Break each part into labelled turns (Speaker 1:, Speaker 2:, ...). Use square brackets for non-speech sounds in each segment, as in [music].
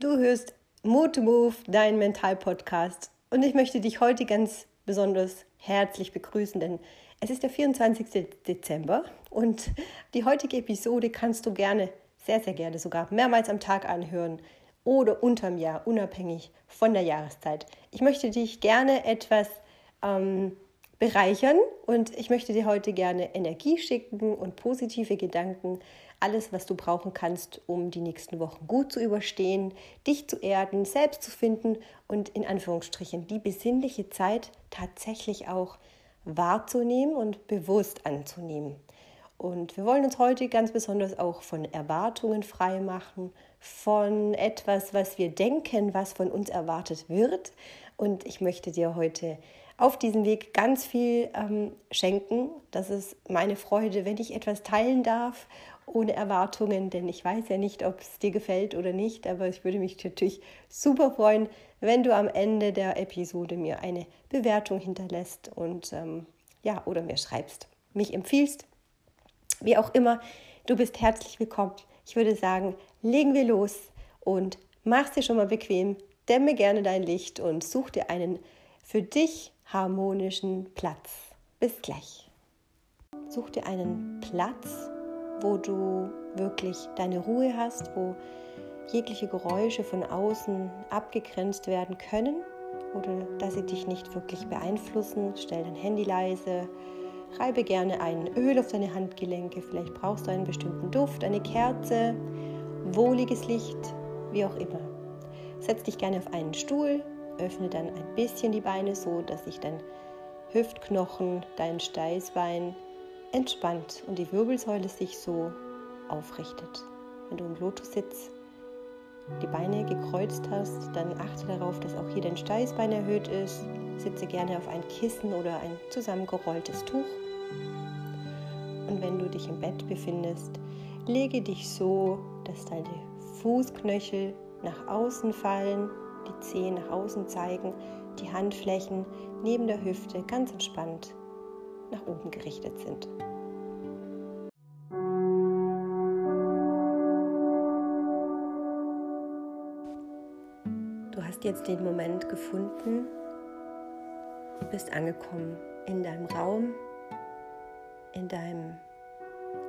Speaker 1: Du hörst Mood to Move, dein Mental-Podcast. Und ich möchte dich heute ganz besonders herzlich begrüßen, denn es ist der 24. Dezember und die heutige Episode kannst du gerne, sehr, sehr gerne sogar mehrmals am Tag anhören oder unterm Jahr, unabhängig von der Jahreszeit. Ich möchte dich gerne etwas ähm, bereichern und ich möchte dir heute gerne Energie schicken und positive Gedanken alles, was du brauchen kannst, um die nächsten Wochen gut zu überstehen, dich zu erden, selbst zu finden und in Anführungsstrichen die besinnliche Zeit tatsächlich auch wahrzunehmen und bewusst anzunehmen. Und wir wollen uns heute ganz besonders auch von Erwartungen frei machen, von etwas, was wir denken, was von uns erwartet wird. Und ich möchte dir heute auf diesem Weg ganz viel ähm, schenken. Das ist meine Freude, wenn ich etwas teilen darf ohne Erwartungen, denn ich weiß ja nicht, ob es dir gefällt oder nicht, aber ich würde mich natürlich super freuen, wenn du am Ende der Episode mir eine Bewertung hinterlässt und ähm, ja, oder mir schreibst, mich empfiehlst, wie auch immer. Du bist herzlich willkommen. Ich würde sagen, legen wir los und mach dir schon mal bequem, dämme gerne dein Licht und such dir einen für dich harmonischen Platz. Bis gleich. Such dir einen Platz, wo du wirklich deine Ruhe hast, wo jegliche Geräusche von außen abgegrenzt werden können oder dass sie dich nicht wirklich beeinflussen. Stell dein Handy leise, reibe gerne ein Öl auf deine Handgelenke, vielleicht brauchst du einen bestimmten Duft, eine Kerze, wohliges Licht, wie auch immer. Setz dich gerne auf einen Stuhl, öffne dann ein bisschen die Beine so, dass sich dein Hüftknochen, dein Steißbein entspannt und die Wirbelsäule sich so aufrichtet. Wenn du im Lotussitz die Beine gekreuzt hast, dann achte darauf, dass auch hier dein Steißbein erhöht ist. Sitze gerne auf ein Kissen oder ein zusammengerolltes Tuch. Und wenn du dich im Bett befindest, lege dich so, dass deine Fußknöchel nach außen fallen, die Zehen nach außen zeigen, die Handflächen neben der Hüfte ganz entspannt nach oben gerichtet sind. Du hast jetzt den Moment gefunden, du bist angekommen in deinem Raum, in deinem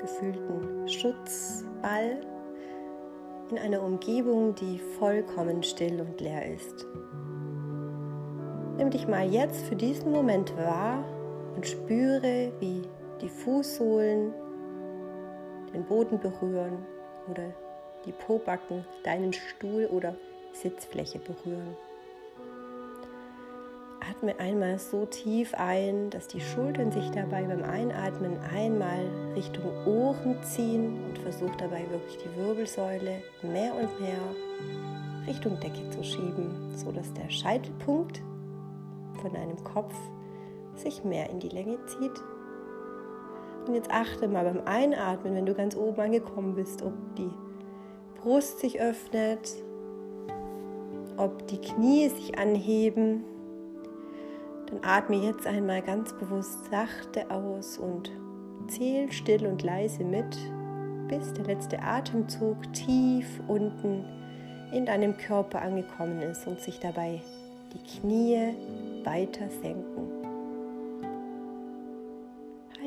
Speaker 1: gefühlten Schutzball, in einer Umgebung, die vollkommen still und leer ist. Nimm dich mal jetzt für diesen Moment wahr und spüre, wie die Fußsohlen den Boden berühren oder die Pobacken deinen Stuhl oder Sitzfläche berühren. Atme einmal so tief ein, dass die Schultern sich dabei beim Einatmen einmal Richtung Ohren ziehen und versuch dabei wirklich die Wirbelsäule mehr und mehr Richtung Decke zu schieben, sodass der Scheitelpunkt von deinem Kopf sich mehr in die Länge zieht. Und jetzt achte mal beim Einatmen, wenn du ganz oben angekommen bist, ob die Brust sich öffnet, ob die Knie sich anheben. Dann atme jetzt einmal ganz bewusst sachte aus und zähl still und leise mit, bis der letzte Atemzug tief unten in deinem Körper angekommen ist und sich dabei die Knie weiter senken.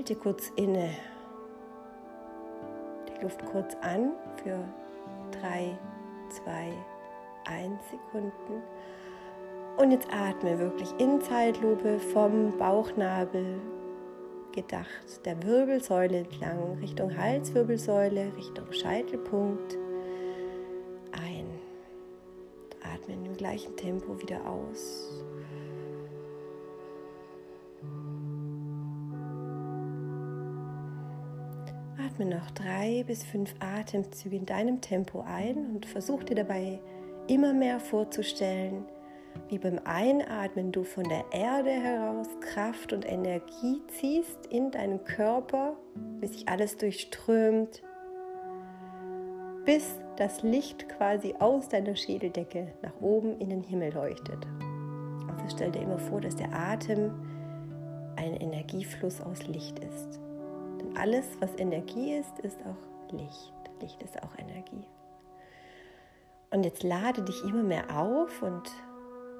Speaker 1: Halte kurz inne. Die Luft kurz an für 3, 2, 1 Sekunden. Und jetzt atme wirklich in Zeitlupe vom Bauchnabel gedacht, der Wirbelsäule entlang, Richtung Halswirbelsäule, Richtung Scheitelpunkt ein. Atme in dem gleichen Tempo wieder aus. Atme noch drei bis fünf Atemzüge in deinem Tempo ein und versuch dir dabei immer mehr vorzustellen, wie beim Einatmen du von der Erde heraus Kraft und Energie ziehst in deinen Körper, bis sich alles durchströmt, bis das Licht quasi aus deiner Schädeldecke nach oben in den Himmel leuchtet. Also stell dir immer vor, dass der Atem ein Energiefluss aus Licht ist alles, was Energie ist, ist auch Licht. Licht ist auch Energie. Und jetzt lade dich immer mehr auf und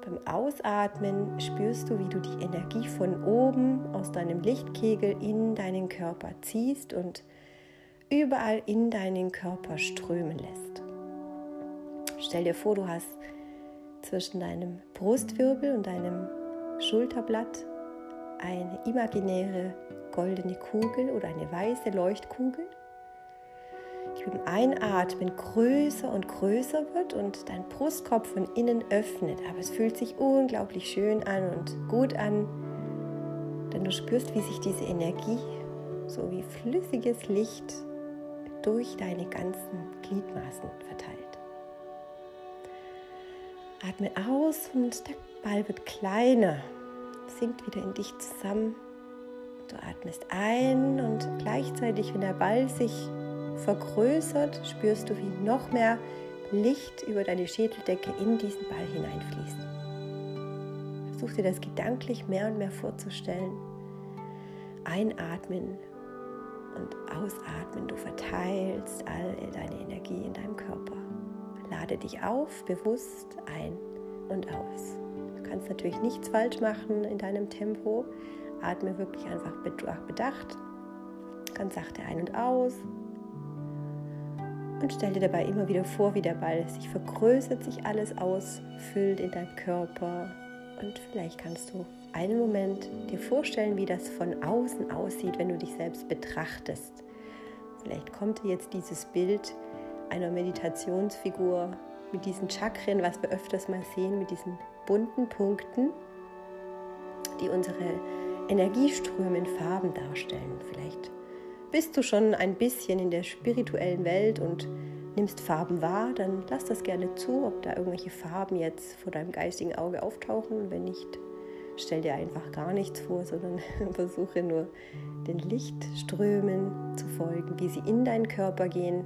Speaker 1: beim Ausatmen spürst du, wie du die Energie von oben aus deinem Lichtkegel in deinen Körper ziehst und überall in deinen Körper strömen lässt. Stell dir vor, du hast zwischen deinem Brustwirbel und deinem Schulterblatt eine imaginäre goldene Kugel oder eine weiße Leuchtkugel die beim Einatmen größer und größer wird und dein Brustkorb von innen öffnet. Aber es fühlt sich unglaublich schön an und gut an, denn du spürst, wie sich diese Energie so wie flüssiges Licht durch deine ganzen Gliedmaßen verteilt. Atme aus und der Ball wird kleiner, sinkt wieder in dich zusammen. Du atmest ein und gleichzeitig, wenn der Ball sich vergrößert, spürst du, wie noch mehr Licht über deine Schädeldecke in diesen Ball hineinfließt. Versuch dir das gedanklich mehr und mehr vorzustellen. Einatmen und ausatmen. Du verteilst all deine Energie in deinem Körper. Lade dich auf, bewusst ein und aus. Kannst natürlich nichts falsch machen in deinem Tempo. Atme wirklich einfach bedacht, ganz sachte ein und aus und stell dir dabei immer wieder vor, wie der Ball sich vergrößert, sich alles ausfüllt in deinem Körper. Und vielleicht kannst du einen Moment dir vorstellen, wie das von außen aussieht, wenn du dich selbst betrachtest. Vielleicht kommt dir jetzt dieses Bild einer Meditationsfigur mit diesen Chakren, was wir öfters mal sehen, mit diesen bunten Punkten, die unsere Energieströme in Farben darstellen. Vielleicht bist du schon ein bisschen in der spirituellen Welt und nimmst Farben wahr, dann lass das gerne zu, ob da irgendwelche Farben jetzt vor deinem geistigen Auge auftauchen. Wenn nicht, stell dir einfach gar nichts vor, sondern [laughs] versuche nur den Lichtströmen zu folgen, wie sie in deinen Körper gehen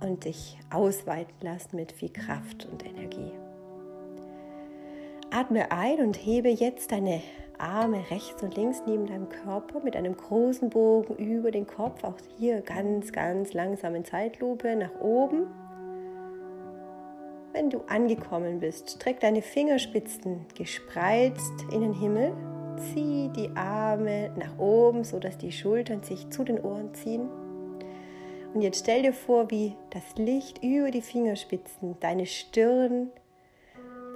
Speaker 1: und dich ausweiten lassen mit viel Kraft und Energie. Atme ein und hebe jetzt deine Arme rechts und links neben deinem Körper mit einem großen Bogen über den Kopf. Auch hier ganz, ganz langsam in Zeitlupe nach oben. Wenn du angekommen bist, streck deine Fingerspitzen gespreizt in den Himmel. Zieh die Arme nach oben, sodass die Schultern sich zu den Ohren ziehen. Und jetzt stell dir vor, wie das Licht über die Fingerspitzen deine Stirn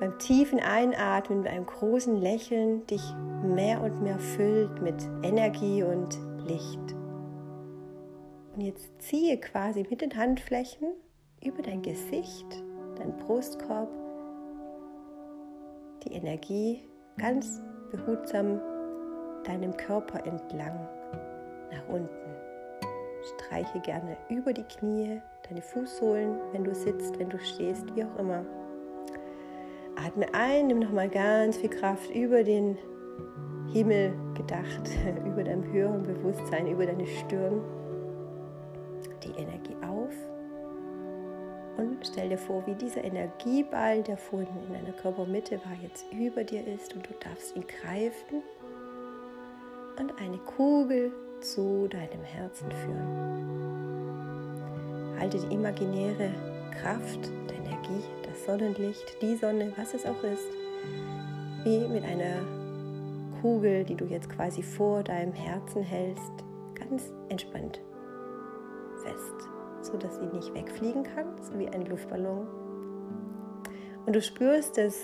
Speaker 1: beim tiefen Einatmen, mit einem großen Lächeln dich mehr und mehr füllt mit Energie und Licht. Und jetzt ziehe quasi mit den Handflächen über dein Gesicht, dein Brustkorb, die Energie ganz behutsam deinem Körper entlang nach unten. Streiche gerne über die Knie, deine Fußsohlen, wenn du sitzt, wenn du stehst, wie auch immer. Atme ein, nimm nochmal ganz viel Kraft über den Himmel gedacht, [laughs] über deinem höheren Bewusstsein, über deine Stirn. Die Energie auf und stell dir vor, wie dieser Energieball, der vorhin in deiner Körpermitte war, jetzt über dir ist und du darfst ihn greifen und eine Kugel zu deinem Herzen führen. Halte die imaginäre Kraft der Energie Sonnenlicht, die Sonne, was es auch ist, wie mit einer Kugel, die du jetzt quasi vor deinem Herzen hältst, ganz entspannt fest, sodass sie nicht wegfliegen kann, so wie ein Luftballon. Und du spürst, dass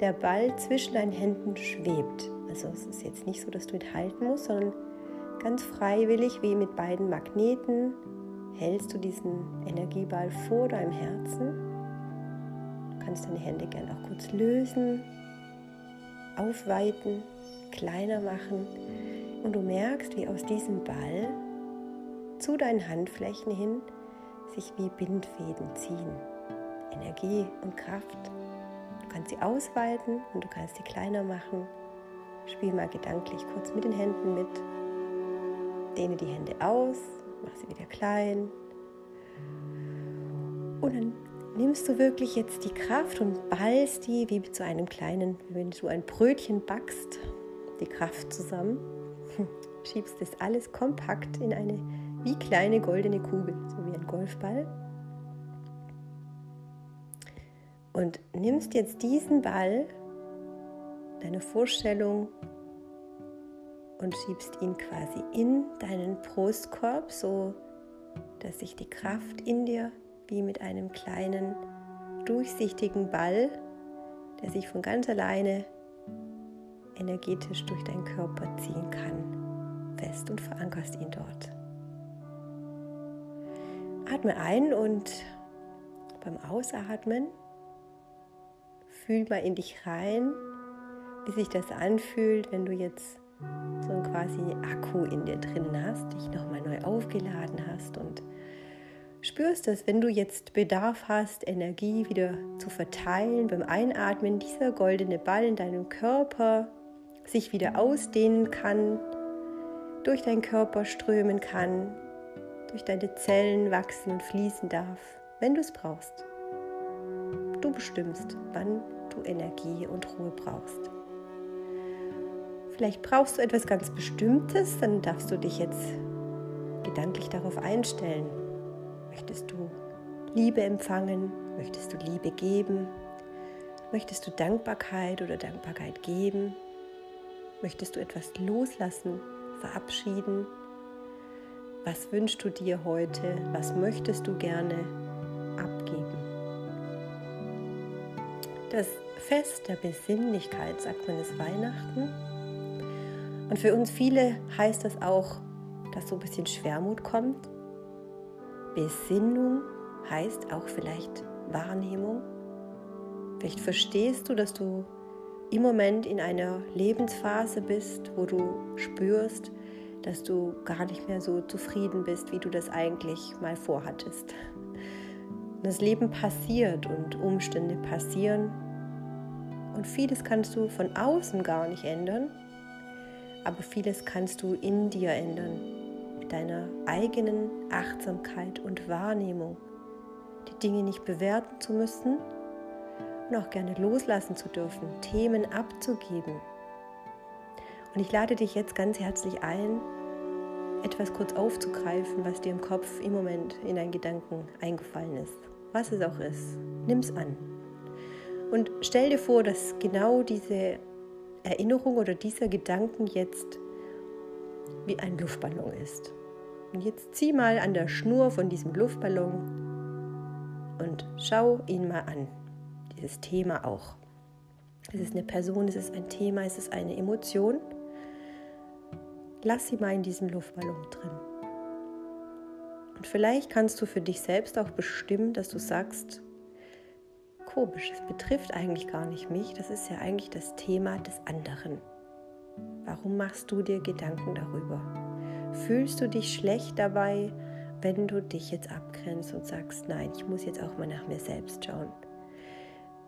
Speaker 1: der Ball zwischen deinen Händen schwebt. Also es ist jetzt nicht so, dass du ihn halten musst, sondern ganz freiwillig, wie mit beiden Magneten, hältst du diesen Energieball vor deinem Herzen kannst deine Hände gerne auch kurz lösen, aufweiten, kleiner machen und du merkst, wie aus diesem Ball zu deinen Handflächen hin sich wie Bindfäden ziehen. Energie und Kraft. Du kannst sie ausweiten und du kannst sie kleiner machen. Spiel mal gedanklich kurz mit den Händen mit. Dehne die Hände aus, mach sie wieder klein. Und dann nimmst du wirklich jetzt die Kraft und ballst die wie zu einem kleinen, wenn du ein Brötchen backst, die Kraft zusammen, schiebst das alles kompakt in eine wie kleine goldene Kugel, so wie ein Golfball. Und nimmst jetzt diesen Ball, deine Vorstellung, und schiebst ihn quasi in deinen Brustkorb, so dass sich die Kraft in dir wie mit einem kleinen durchsichtigen Ball, der sich von ganz alleine energetisch durch deinen Körper ziehen kann, fest und verankerst ihn dort. Atme ein und beim Ausatmen fühl mal in dich rein, wie sich das anfühlt, wenn du jetzt so ein quasi Akku in dir drin hast, dich nochmal neu aufgeladen hast und spürst es, wenn du jetzt Bedarf hast, Energie wieder zu verteilen, beim Einatmen dieser goldene Ball in deinem Körper sich wieder ausdehnen kann, durch deinen Körper strömen kann, durch deine Zellen wachsen und fließen darf, wenn du es brauchst. Du bestimmst, wann du Energie und Ruhe brauchst. Vielleicht brauchst du etwas ganz Bestimmtes, dann darfst du dich jetzt gedanklich darauf einstellen. Möchtest du Liebe empfangen? Möchtest du Liebe geben? Möchtest du Dankbarkeit oder Dankbarkeit geben? Möchtest du etwas loslassen, verabschieden? Was wünschst du dir heute? Was möchtest du gerne abgeben? Das Fest der Besinnlichkeit, sagt man es Weihnachten. Und für uns viele heißt das auch, dass so ein bisschen Schwermut kommt. Besinnung heißt auch vielleicht Wahrnehmung. Vielleicht verstehst du, dass du im Moment in einer Lebensphase bist, wo du spürst, dass du gar nicht mehr so zufrieden bist, wie du das eigentlich mal vorhattest. Das Leben passiert und Umstände passieren und vieles kannst du von außen gar nicht ändern, aber vieles kannst du in dir ändern, deiner eigenen Achtsamkeit und Wahrnehmung, die Dinge nicht bewerten zu müssen, und auch gerne loslassen zu dürfen, Themen abzugeben. Und ich lade dich jetzt ganz herzlich ein, etwas kurz aufzugreifen, was dir im Kopf im Moment in deinen Gedanken eingefallen ist. Was es auch ist, nimm es an. Und stell dir vor, dass genau diese Erinnerung oder dieser Gedanken jetzt wie ein Luftballon ist. Und jetzt zieh mal an der Schnur von diesem Luftballon und schau ihn mal an dieses Thema auch. Es ist eine Person, es ist ein Thema, es ist eine Emotion. Lass sie mal in diesem Luftballon drin. Und vielleicht kannst du für dich selbst auch bestimmen, dass du sagst, komisch, es betrifft eigentlich gar nicht mich, das ist ja eigentlich das Thema des anderen. Warum machst du dir Gedanken darüber? Fühlst du dich schlecht dabei, wenn du dich jetzt abgrenzt und sagst, nein, ich muss jetzt auch mal nach mir selbst schauen?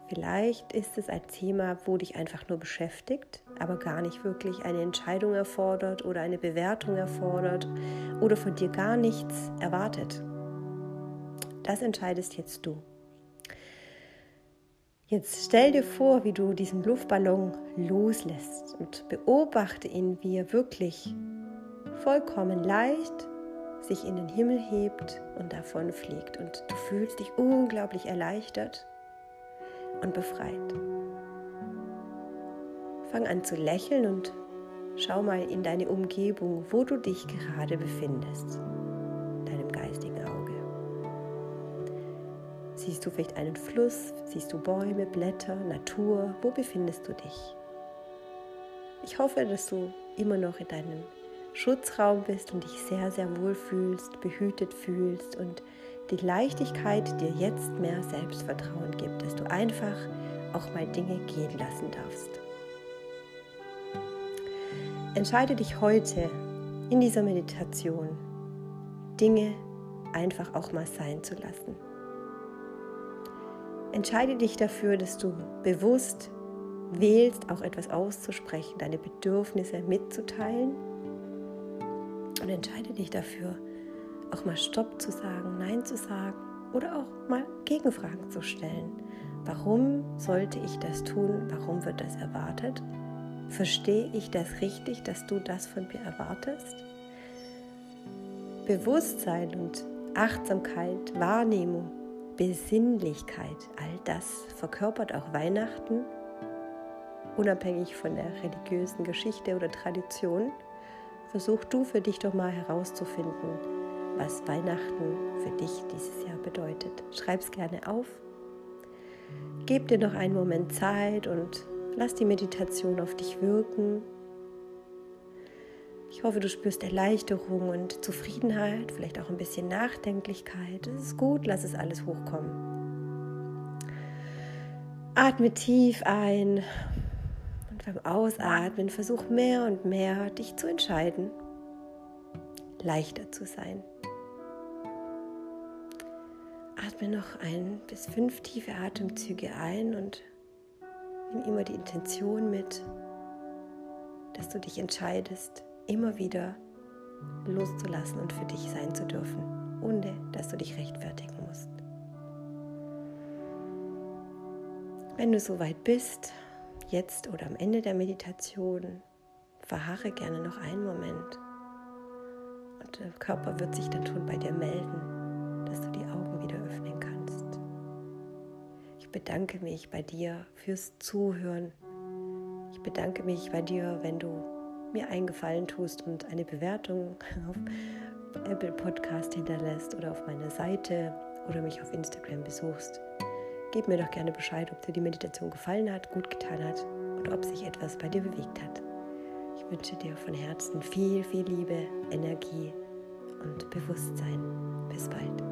Speaker 1: Vielleicht ist es ein Thema, wo dich einfach nur beschäftigt, aber gar nicht wirklich eine Entscheidung erfordert oder eine Bewertung erfordert oder von dir gar nichts erwartet. Das entscheidest jetzt du. Jetzt stell dir vor, wie du diesen Luftballon loslässt und beobachte ihn, wie er wirklich vollkommen leicht sich in den Himmel hebt und davon fliegt. Und du fühlst dich unglaublich erleichtert und befreit. Fang an zu lächeln und schau mal in deine Umgebung, wo du dich gerade befindest, deinem geistigen. Siehst du vielleicht einen Fluss, siehst du Bäume, Blätter, Natur, wo befindest du dich? Ich hoffe, dass du immer noch in deinem Schutzraum bist und dich sehr, sehr wohl fühlst, behütet fühlst und die Leichtigkeit dir jetzt mehr Selbstvertrauen gibt, dass du einfach auch mal Dinge gehen lassen darfst. Entscheide dich heute in dieser Meditation, Dinge einfach auch mal sein zu lassen. Entscheide dich dafür, dass du bewusst wählst, auch etwas auszusprechen, deine Bedürfnisse mitzuteilen. Und entscheide dich dafür, auch mal Stopp zu sagen, Nein zu sagen oder auch mal Gegenfragen zu stellen. Warum sollte ich das tun? Warum wird das erwartet? Verstehe ich das richtig, dass du das von mir erwartest? Bewusstsein und Achtsamkeit, Wahrnehmung Besinnlichkeit. All das verkörpert auch Weihnachten, unabhängig von der religiösen Geschichte oder Tradition. Versuch du für dich doch mal herauszufinden, was Weihnachten für dich dieses Jahr bedeutet. Schreib es gerne auf. Gib dir noch einen Moment Zeit und lass die Meditation auf dich wirken. Ich hoffe, du spürst Erleichterung und Zufriedenheit, vielleicht auch ein bisschen Nachdenklichkeit. Es ist gut, lass es alles hochkommen. Atme tief ein und beim Ausatmen versuch mehr und mehr dich zu entscheiden, leichter zu sein. Atme noch ein bis fünf tiefe Atemzüge ein und nimm immer die Intention mit, dass du dich entscheidest, immer wieder loszulassen und für dich sein zu dürfen, ohne dass du dich rechtfertigen musst. Wenn du soweit bist, jetzt oder am Ende der Meditation, verharre gerne noch einen Moment. Und der Körper wird sich dann schon bei dir melden, dass du die Augen wieder öffnen kannst. Ich bedanke mich bei dir fürs Zuhören. Ich bedanke mich bei dir, wenn du mir einen Gefallen tust und eine Bewertung auf Apple Podcast hinterlässt oder auf meiner Seite oder mich auf Instagram besuchst. Gib mir doch gerne Bescheid, ob dir die Meditation gefallen hat, gut getan hat und ob sich etwas bei dir bewegt hat. Ich wünsche dir von Herzen viel, viel Liebe, Energie und Bewusstsein. Bis bald.